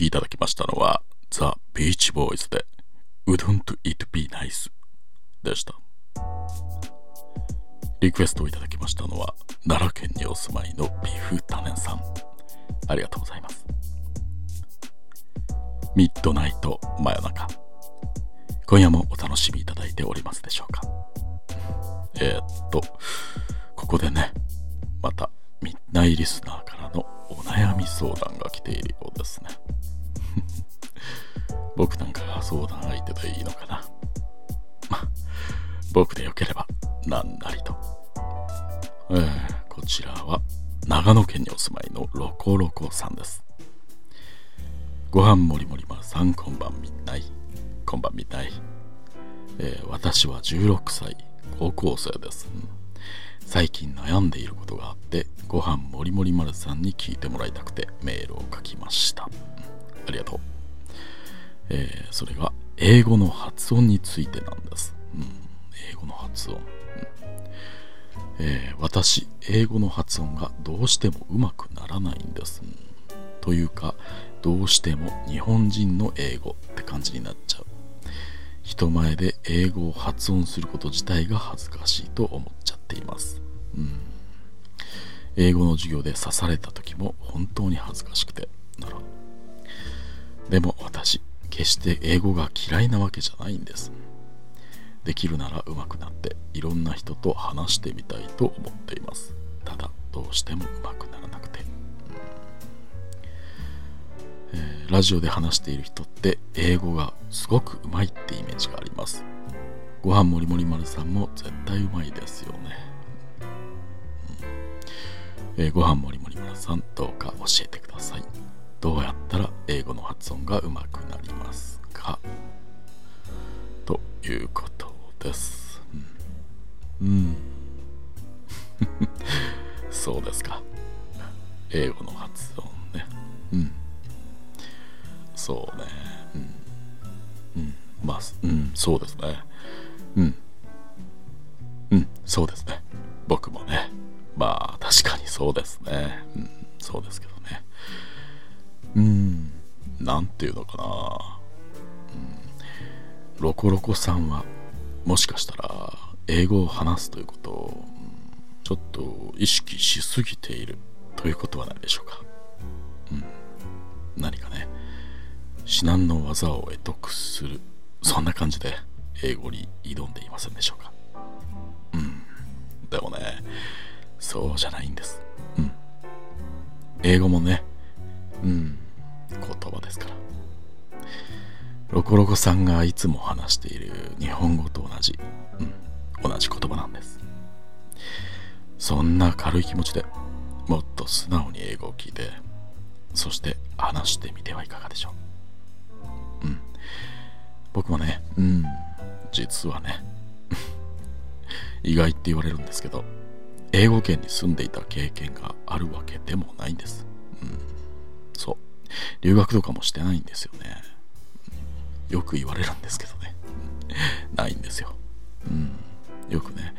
きいただきましたのは、ザ・ビーチボーイズで、Wouldn't It Be Nice でした。リクエストをいただきましたのは、奈良県にお住まいのビフタネンさん。ありがとうございます。ミッドナイト真夜中。今夜もお楽しみいただいておりますでしょうか。えー、っと、ここでね、また、ミッナイリスナーからのお悩み相談でよければ何なりと。えー、こちらは長野県にお住まいのロコロコさんです。ご飯もりもりまさん、こんばんみない。こんばんみない。えー、私は16歳、高校生です。最近悩んでいることがあって、ご飯もりもり丸さんに聞いてもらいたくてメールを書きました。ありがとう。えー、それが英語の発音についてなんです。うん、英語の発音。うんえー、私、英語の発音がどうしてもうまくならないんです。というか、どうしても日本人の英語って感じになっちゃう。人前で英語を発音すること自体が恥ずかしいと思っちゃっています。うん。英語の授業で刺された時も本当に恥ずかしくて。なら。でも私、決して英語が嫌いなわけじゃないんです。できるなら上手くなっていろんな人と話してみたいと思っています。ただ、どうしても上手くならなくて。えー、ラジオで話している人って英語がすごく上手いってイメージがあります。ご飯もりもり丸さんも絶対うまいですよね。えー、ご飯もりもり丸さんどうか教えてくださいどうやったら英語の発音がうまくなりますか？ということですうん、うん、そうですか。英語の発音ね。うん。そうね。うん。うん。まあうん。そうですね。うん。うん。そうですね。僕もね。まあ確かにそうですね。うん、そうですけどね。うん、なんていうのかな。うん、ロコロコさんはもしかしたら英語を話すということをちょっと意識しすぎているということはないでしょうか。うん、何かね、至難の技を得得する、そんな感じで英語に挑んでいませんでしょうか。うん、でもね、そうじゃないんです。うん。英語もね、うん、言葉ですから。ロコロコさんがいつも話している日本語とじ、うん、同じ言葉なんです。そんな軽い気持ちでもっと素直に英語を聞いて、そして話してみてはいかがでしょう。うん。僕もね、うん、実はね、意外って言われるんですけど、英語圏に住んでいた経験があるわけでもないんです。うん、そう。留学とかもしてないんですよね。よく言われるんですけどね。ないんですよ。うん。よくね、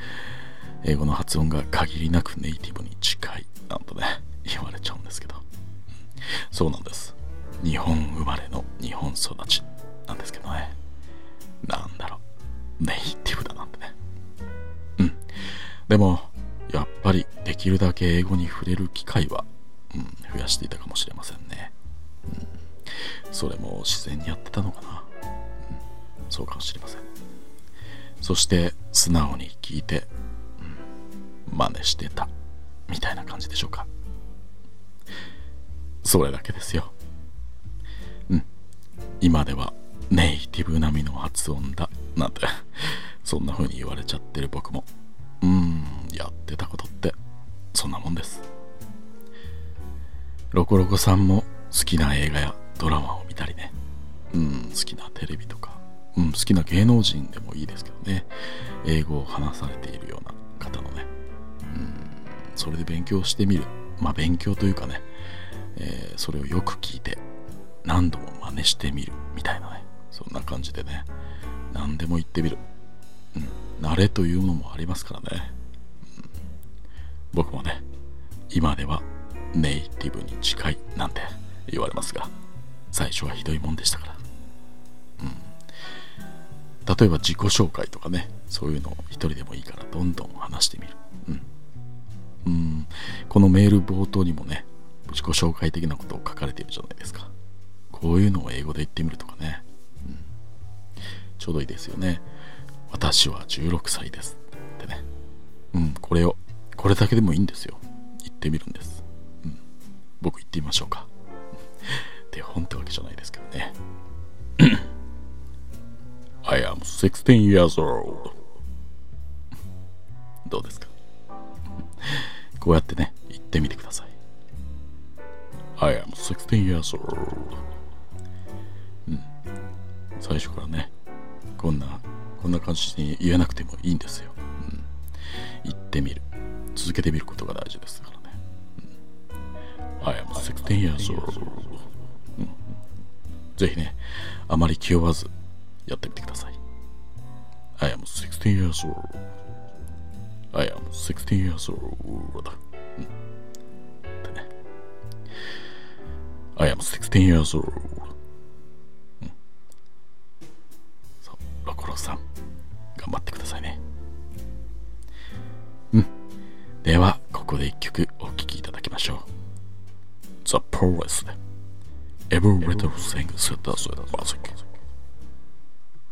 英語の発音が限りなくネイティブに近い、なんとね、言われちゃうんですけど。うんそうなんです。日本生まれの日本育ちなんですけどね。なんだろう。ネイティブだなんてね。うん。でも、やっぱりできるだけ英語に触れる機会は、うん、増やしていたかもしれませんね。うん、それも自然にやってたのかな。そうかもしれません。そして素直に聞いて、うん、真似してたみたいな感じでしょうか。それだけですよ。うん。今ではネイティブ並みの発音だなんてそんな風に言われちゃってる僕もうんやってたことってそんなもんですロコロコさんも好きな映画やドラマを見たりねうん好きなテレビとか好きな芸能人でもいいですけどね。英語を話されているような方のね。うん。それで勉強してみる。まあ勉強というかね、えー、それをよく聞いて何度も真似してみる。みたいなね。そんな感じでね。何でも言ってみる。うん。慣れというのもありますからね、うん、僕もね今ではネイティブに近いなんて言われますが最初はひどいもんでしたから。例えば自己紹介とかね、そういうのを一人でもいいからどんどん話してみる。うん。うん。このメール冒頭にもね、自己紹介的なことを書かれているじゃないですか。こういうのを英語で言ってみるとかね。うん。ちょうどいいですよね。私は16歳です。ってね。うん、これを、これだけでもいいんですよ。言ってみるんです。うん。僕言ってみましょうか。手本ってわけじゃないですけどね。I am 16 years old. どうですか？こうやってね、言ってみてください。I am 16 years old. うん。最初からね、こんな、こんな感じに言えなくてもいいんですよ。うん。言ってみる。続けてみることが大事ですからね。うん、I am 16 years old. ぜひね、あまり気負わずやってみてください。I am 16 years old. I am 16 years old. うん。でね。I am 16 years old. うん。そう、ロコロさん、頑張ってくださいね。うん。では、ここで一曲お聴きいただきましょう。The Police で。Every little thing said that's it.